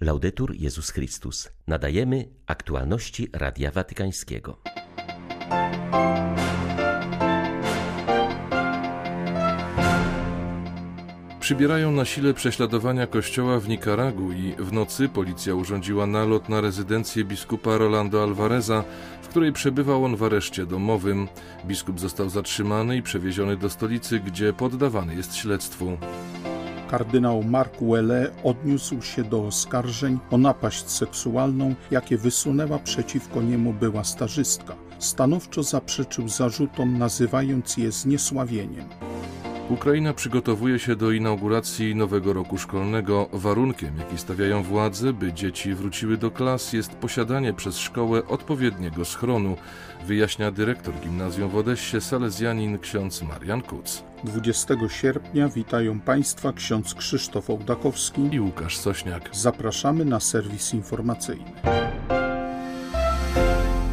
Laudetur Jezus Chrystus. Nadajemy aktualności Radia Watykańskiego. Przybierają na sile prześladowania kościoła w Nikaragui. W nocy policja urządziła nalot na rezydencję biskupa Rolando Alvareza, w której przebywał on w areszcie domowym. Biskup został zatrzymany i przewieziony do stolicy, gdzie poddawany jest śledztwu. Kardynał Mark Welle odniósł się do oskarżeń o napaść seksualną, jakie wysunęła przeciwko niemu była stażystka. Stanowczo zaprzeczył zarzutom, nazywając je zniesławieniem. Ukraina przygotowuje się do inauguracji nowego roku szkolnego. Warunkiem, jaki stawiają władze, by dzieci wróciły do klas, jest posiadanie przez szkołę odpowiedniego schronu, wyjaśnia dyrektor gimnazjum w Odessie salezjanin ksiądz Marian Kuc. 20 sierpnia witają Państwa ksiądz Krzysztof Ołdakowski i Łukasz Sośniak. Zapraszamy na serwis informacyjny.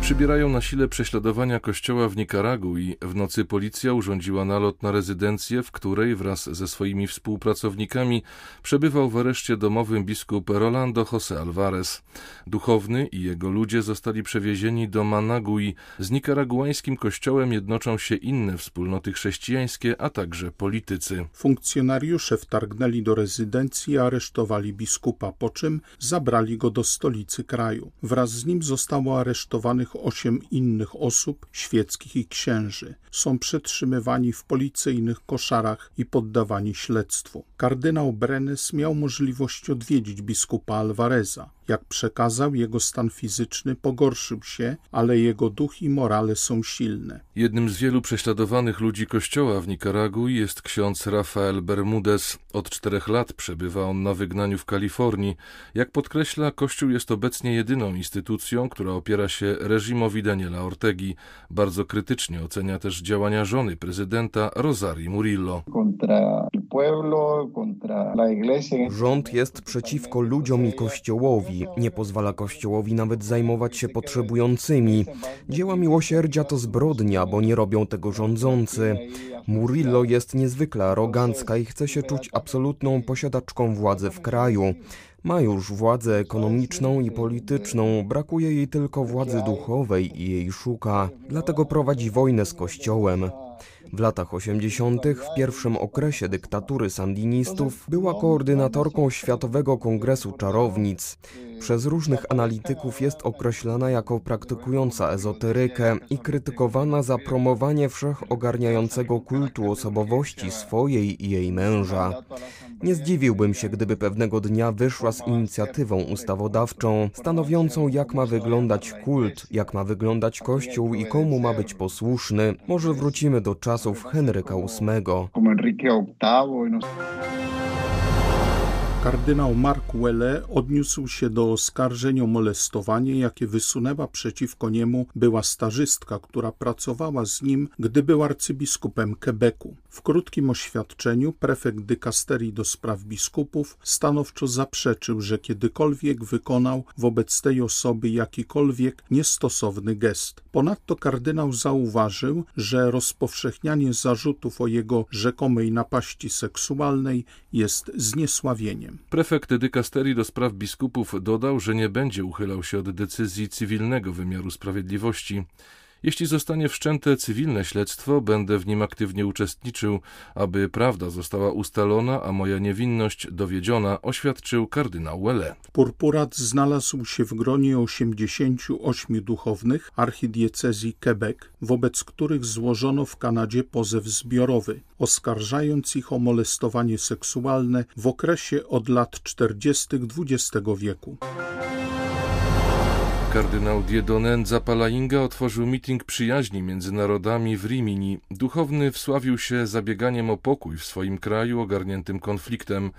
Przybierają na sile prześladowania kościoła w Nikaragui. W nocy policja urządziła nalot na rezydencję, w której wraz ze swoimi współpracownikami przebywał w areszcie domowym biskup Rolando José Alvarez. Duchowny i jego ludzie zostali przewiezieni do Managui. Z nikaraguańskim kościołem jednoczą się inne wspólnoty chrześcijańskie, a także politycy. Funkcjonariusze wtargnęli do rezydencji i aresztowali biskupa, po czym zabrali go do stolicy kraju. Wraz z nim zostało aresztowanych osiem innych osób, świeckich i księży. Są przetrzymywani w policyjnych koszarach i poddawani śledztwu. Kardynał Brenes miał możliwość odwiedzić biskupa Alvareza. Jak przekazał, jego stan fizyczny pogorszył się, ale jego duch i morale są silne. Jednym z wielu prześladowanych ludzi kościoła w Nikaragui jest ksiądz Rafael Bermudez. Od czterech lat przebywa on na wygnaniu w Kalifornii. Jak podkreśla, Kościół jest obecnie jedyną instytucją, która opiera się reżimowi Daniela Ortegi. Bardzo krytycznie ocenia też działania żony prezydenta Rosarii Murillo. Rząd jest przeciwko ludziom i kościołowi. Nie pozwala kościołowi nawet zajmować się potrzebującymi. Dzieła miłosierdzia to zbrodnia, bo nie robią tego rządzący. Murillo jest niezwykle arogancka i chce się czuć absolutną posiadaczką władzy w kraju. Ma już władzę ekonomiczną i polityczną, brakuje jej tylko władzy duchowej i jej szuka. Dlatego prowadzi wojnę z Kościołem. W latach 80., w pierwszym okresie dyktatury sandinistów, była koordynatorką Światowego Kongresu Czarownic. Przez różnych analityków jest określana jako praktykująca ezoterykę i krytykowana za promowanie wszechogarniającego kultu osobowości swojej i jej męża. Nie zdziwiłbym się, gdyby pewnego dnia wyszła z inicjatywą ustawodawczą, stanowiącą jak ma wyglądać kult, jak ma wyglądać Kościół i komu ma być posłuszny. Może wrócimy do czasów Henryka VIII. Kardynał Mark Welle odniósł się do oskarżeń o molestowanie, jakie wysunęła przeciwko niemu była stażystka, która pracowała z nim, gdy był arcybiskupem Quebecu. W krótkim oświadczeniu prefekt dykasterii do spraw biskupów stanowczo zaprzeczył, że kiedykolwiek wykonał wobec tej osoby jakikolwiek niestosowny gest. Ponadto kardynał zauważył, że rozpowszechnianie zarzutów o jego rzekomej napaści seksualnej jest zniesławieniem. Prefekt dykasterii do spraw biskupów dodał, że nie będzie uchylał się od decyzji cywilnego wymiaru sprawiedliwości. Jeśli zostanie wszczęte cywilne śledztwo, będę w nim aktywnie uczestniczył, aby prawda została ustalona, a moja niewinność dowiedziona, oświadczył kardynał Welle. Purpurat znalazł się w gronie 88 duchownych archidiecezji Quebec, wobec których złożono w Kanadzie pozew zbiorowy, oskarżając ich o molestowanie seksualne w okresie od lat 40. XX wieku. Kardynał Dieudonne Zapalainga otworzył miting przyjaźni między narodami w Rimini. Duchowny wsławił się zabieganiem o pokój w swoim kraju ogarniętym konfliktem.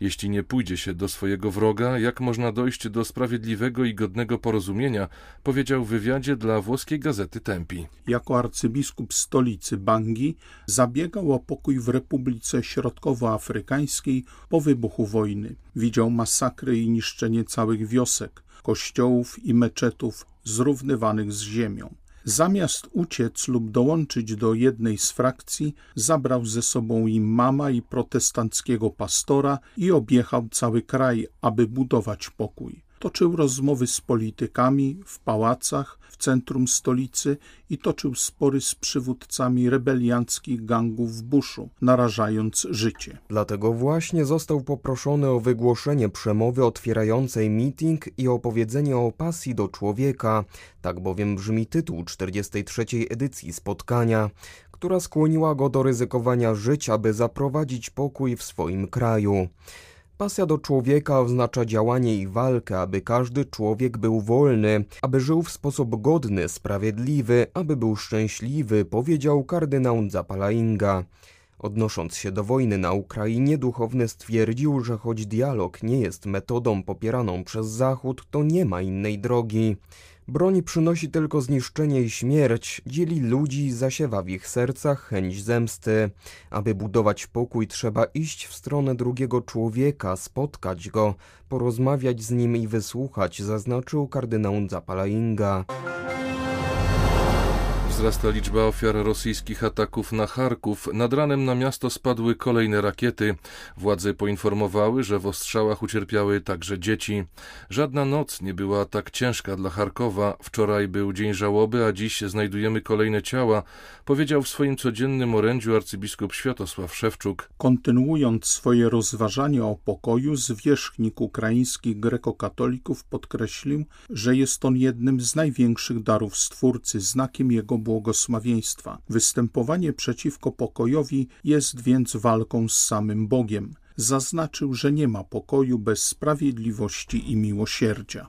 Jeśli nie pójdzie się do swojego wroga, jak można dojść do sprawiedliwego i godnego porozumienia, powiedział w wywiadzie dla włoskiej gazety Tempi. Jako arcybiskup stolicy Bangi zabiegał o pokój w Republice Środkowoafrykańskiej po wybuchu wojny. Widział masakry i niszczenie całych wiosek kościołów i meczetów zrównywanych z ziemią. Zamiast uciec lub dołączyć do jednej z frakcji, zabrał ze sobą imama i protestanckiego pastora i objechał cały kraj, aby budować pokój. Toczył rozmowy z politykami w pałacach w centrum stolicy i toczył spory z przywódcami rebelianckich gangów w Buszu, narażając życie. Dlatego właśnie został poproszony o wygłoszenie przemowy otwierającej meeting i opowiedzenie o pasji do człowieka, tak bowiem brzmi tytuł 43. edycji spotkania, która skłoniła go do ryzykowania życia, by zaprowadzić pokój w swoim kraju. Pasja do człowieka oznacza działanie i walkę, aby każdy człowiek był wolny, aby żył w sposób godny, sprawiedliwy, aby był szczęśliwy, powiedział kardynał Zapalainga. Odnosząc się do wojny na Ukrainie, duchowny stwierdził, że choć dialog nie jest metodą popieraną przez Zachód, to nie ma innej drogi. Broń przynosi tylko zniszczenie i śmierć, dzieli ludzi i zasiewa w ich sercach chęć zemsty. Aby budować pokój, trzeba iść w stronę drugiego człowieka, spotkać go, porozmawiać z nim i wysłuchać, zaznaczył kardynał Zapalainga. Wzrasta liczba ofiar rosyjskich ataków na Charków. Nad ranem na miasto spadły kolejne rakiety. Władze poinformowały, że w ostrzałach ucierpiały także dzieci. Żadna noc nie była tak ciężka dla Charkowa. Wczoraj był dzień żałoby, a dziś znajdujemy kolejne ciała, powiedział w swoim codziennym orędziu arcybiskup Światosław Szewczuk. Kontynuując swoje rozważania o pokoju, zwierzchnik ukraińskich grekokatolików podkreślił, że jest on jednym z największych darów Stwórcy, znakiem jego błogosławieństwa. Występowanie przeciwko pokojowi jest więc walką z samym Bogiem. Zaznaczył, że nie ma pokoju bez sprawiedliwości i miłosierdzia.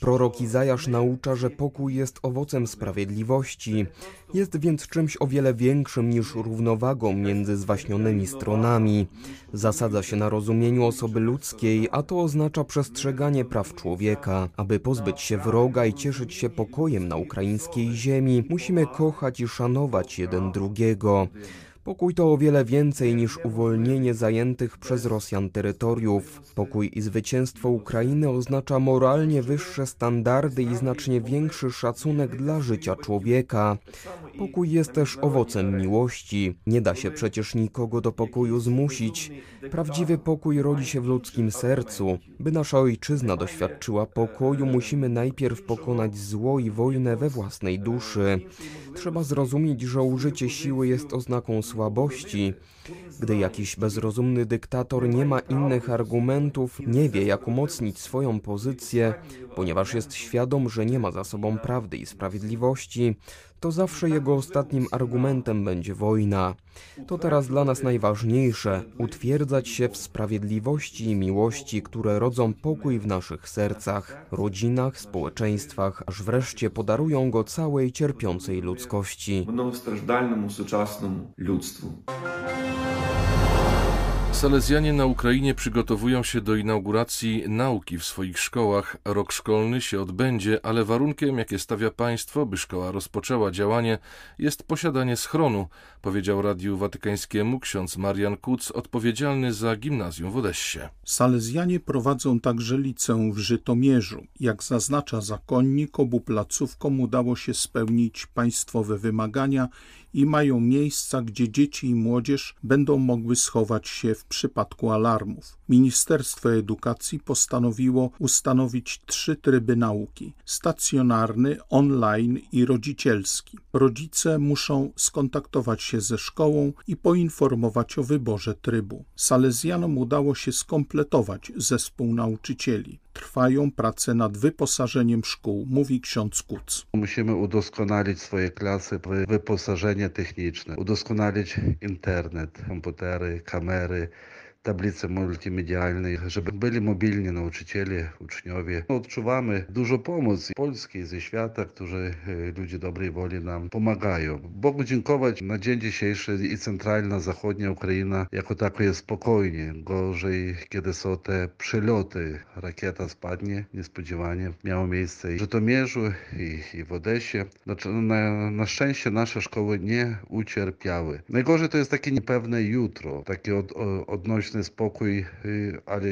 prorok Izajasz naucza, że pokój jest owocem sprawiedliwości. Jest więc czymś o wiele większym niż równowagą między zwaśnionymi stronami. Zasadza się na rozumieniu osoby ludzkiej, a to oznacza przestrzeganie praw człowieka. Aby pozbyć się wroga i cieszyć się pokojem na ukraińskiej ziemi, musimy kochać i szanować jeden drugiego. Pokój to o wiele więcej niż uwolnienie zajętych przez Rosjan terytoriów. Pokój i zwycięstwo Ukrainy oznacza moralnie wyższe standardy i znacznie większy szacunek dla życia człowieka. Pokój jest też owocem miłości. Nie da się przecież nikogo do pokoju zmusić. Prawdziwy pokój rodzi się w ludzkim sercu. By nasza ojczyzna doświadczyła pokoju, musimy najpierw pokonać zło i wojnę we własnej duszy. Trzeba zrozumieć, że użycie siły jest oznaką słabości. Gdy jakiś bezrozumny dyktator nie ma innych argumentów, nie wie jak umocnić swoją pozycję, ponieważ jest świadom, że nie ma za sobą prawdy i sprawiedliwości, to zawsze jego ostatnim argumentem będzie wojna. To teraz dla nas najważniejsze utwierdzać się w sprawiedliwości i miłości, które rodzą pokój w naszych sercach, rodzinach, społeczeństwach, aż wreszcie podarują go całej cierpiącej ludzkości. Będą w strażdalnemu, współczesnemu ludztwu. Salezjanie na Ukrainie przygotowują się do inauguracji nauki w swoich szkołach. Rok szkolny się odbędzie, ale warunkiem, jakie stawia państwo, by szkoła rozpoczęła działanie, jest posiadanie schronu, powiedział Radiu Watykańskiemu ksiądz Marian Kuc, odpowiedzialny za gimnazjum w Odessie. Salezjanie prowadzą także liceum w Żytomierzu. Jak zaznacza zakonnik, obu placówkom udało się spełnić państwowe wymagania i mają miejsca, gdzie dzieci i młodzież będą mogły schować się w przypadku alarmów. Ministerstwo Edukacji postanowiło ustanowić trzy tryby nauki: stacjonarny, online i rodzicielski. Rodzice muszą skontaktować się ze szkołą i poinformować o wyborze trybu. Salezjanom udało się skompletować zespół nauczycieli. Trwają prace nad wyposażeniem szkół, mówi ksiądz Kuc. Musimy udoskonalić swoje klasy, wyposażenie techniczne, udoskonalić internet, komputery, kamery, multimedialnej, żeby byli mobilni nauczyciele, uczniowie. Odczuwamy dużo pomocy Polski ze świata, którzy e, ludzie dobrej woli nam pomagają. Bogu dziękować na dzień dzisiejszy i centralna, zachodnia Ukraina jako tako jest spokojnie. Gorzej, kiedy są te przyloty. Rakieta spadnie niespodziewanie. Miało miejsce w Żytomierzu, i, w Odesie. Znaczy, na, na szczęście nasze szkoły nie ucierpiały. Najgorzej to jest takie niepewne jutro, takie od, odnośne polityczny spokój, ale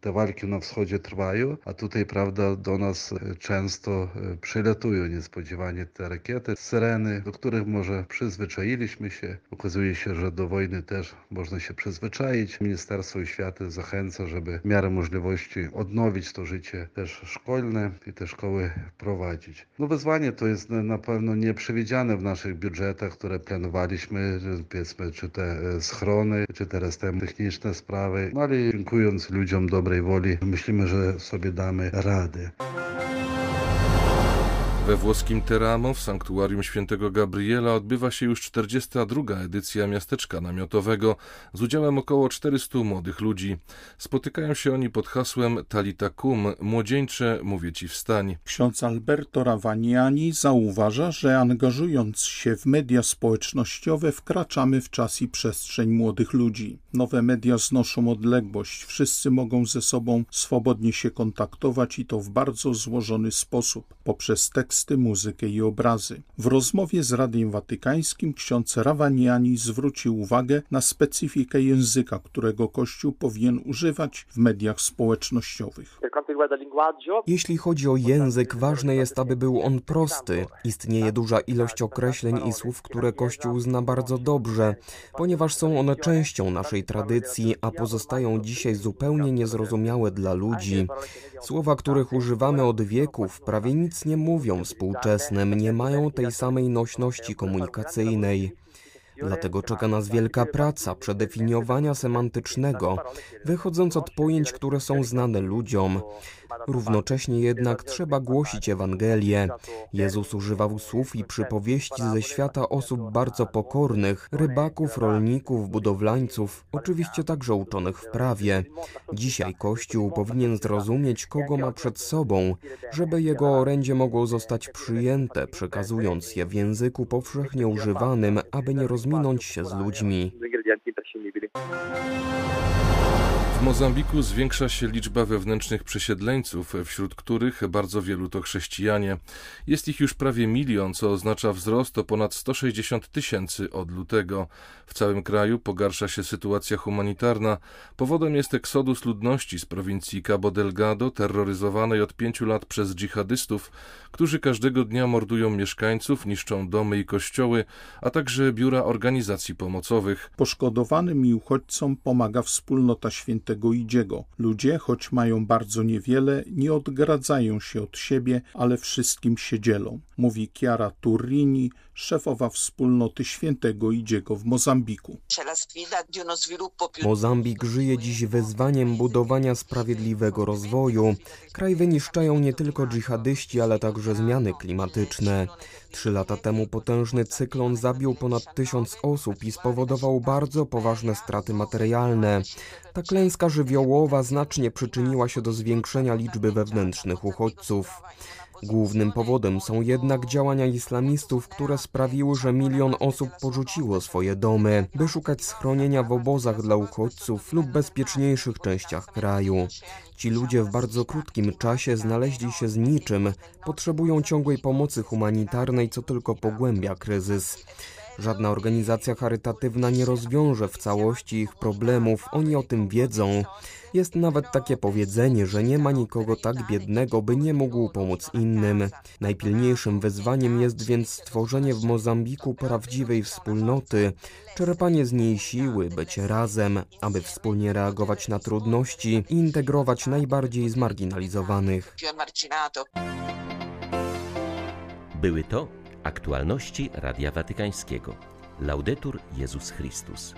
te walki na wschodzie trwają, a tutaj, prawda, do nas często przylatują niespodziewanie te rakiety, syreny, do których może przyzwyczailiśmy się. Okazuje się, że do wojny też można się przyzwyczaić. Ministerstwo Oświaty zachęca, żeby w miarę możliwości odnowić to życie też szkolne i te szkoły prowadzić. No wyzwanie to jest na pewno nieprzewidziane w naszych budżetach, które planowaliśmy, powiedzmy, czy te schrony, czy te techniczne sprawy, no ale dziękując ludziom dobrej woli, myślimy, że sobie damy radę. We włoskim Teramo w sanktuarium świętego Gabriela odbywa się już 42. edycja miasteczka namiotowego z udziałem około 400 młodych ludzi. Spotykają się oni pod hasłem Talita Kum, młodzieńcze, mówię ci wstań. Ksiądz Alberto Ravaniani zauważa, że angażując się w media społecznościowe wkraczamy w czas i przestrzeń młodych ludzi. Nowe media znoszą odległość, wszyscy mogą ze sobą swobodnie się kontaktować i to w bardzo złożony sposób, poprzez tekst teksty, muzykę i obrazy. W rozmowie z Radiem Watykańskim ksiądz Rawaniani zwrócił uwagę na specyfikę języka, którego Kościół powinien używać w mediach społecznościowych. Jeśli chodzi o język, ważne jest, aby był on prosty. Istnieje duża ilość określeń i słów, które Kościół zna bardzo dobrze, ponieważ są one częścią naszej tradycji, a pozostają dzisiaj zupełnie niezrozumiałe dla ludzi. Słowa, których używamy od wieków, prawie nic nie mówią współczesnym nie mają tej samej nośności komunikacyjnej. Dlatego czeka nas wielka praca przedefiniowania semantycznego, wychodząc od pojęć, które są znane ludziom. Równocześnie jednak trzeba głosić Ewangelię. Jezus używał słów i przypowieści ze świata osób bardzo pokornych, rybaków, rolników, budowlańców, oczywiście także uczonych w prawie. Dzisiaj Kościół powinien zrozumieć, kogo ma przed sobą, żeby jego orędzie mogło zostać przyjęte, przekazując je w języku powszechnie używanym, aby nie rozminąć się z ludźmi. W Mozambiku zwiększa się liczba wewnętrznych przesiedleńców, wśród których bardzo wielu to chrześcijanie. Jest ich już prawie milion, co oznacza wzrost o ponad 160 tysięcy od lutego. W całym kraju pogarsza się sytuacja humanitarna. Powodem jest eksodus ludności z prowincji Cabo Delgado, terroryzowanej od pięciu lat przez dżihadystów, którzy każdego dnia mordują mieszkańców, niszczą domy i kościoły, a także biura organizacji pomocowych. Poszkodowanym i uchodźcom pomaga wspólnota święta tego Idziego. Ludzie, choć mają bardzo niewiele, nie odgradzają się od siebie, ale wszystkim się dzielą, mówi Chiara Turrini, szefowa wspólnoty świętego Idziego w Mozambiku. Mozambik żyje dziś wezwaniem budowania sprawiedliwego rozwoju. Kraj wyniszczają nie tylko dżihadyści, ale także zmiany klimatyczne. Trzy lata temu potężny cyklon zabił ponad tysiąc osób i spowodował bardzo poważne straty materialne. Ta klęska żywiołowa znacznie przyczyniła się do zwiększenia liczby wewnętrznych uchodźców. Głównym powodem są jednak działania islamistów, które sprawiły, że milion osób porzuciło swoje domy, by szukać schronienia w obozach dla uchodźców lub bezpieczniejszych częściach kraju. Ci ludzie w bardzo krótkim czasie znaleźli się z niczym, potrzebują ciągłej pomocy humanitarnej, co tylko pogłębia kryzys. Żadna organizacja charytatywna nie rozwiąże w całości ich problemów, oni o tym wiedzą. Jest nawet takie powiedzenie, że nie ma nikogo tak biednego, by nie mógł pomóc innym. Najpilniejszym wyzwaniem jest więc stworzenie w Mozambiku prawdziwej wspólnoty, czerpanie z niej siły, bycie razem, aby wspólnie reagować na trudności i integrować najbardziej zmarginalizowanych. Były to aktualności Radia Watykańskiego. Laudetur Jezus Chrystus.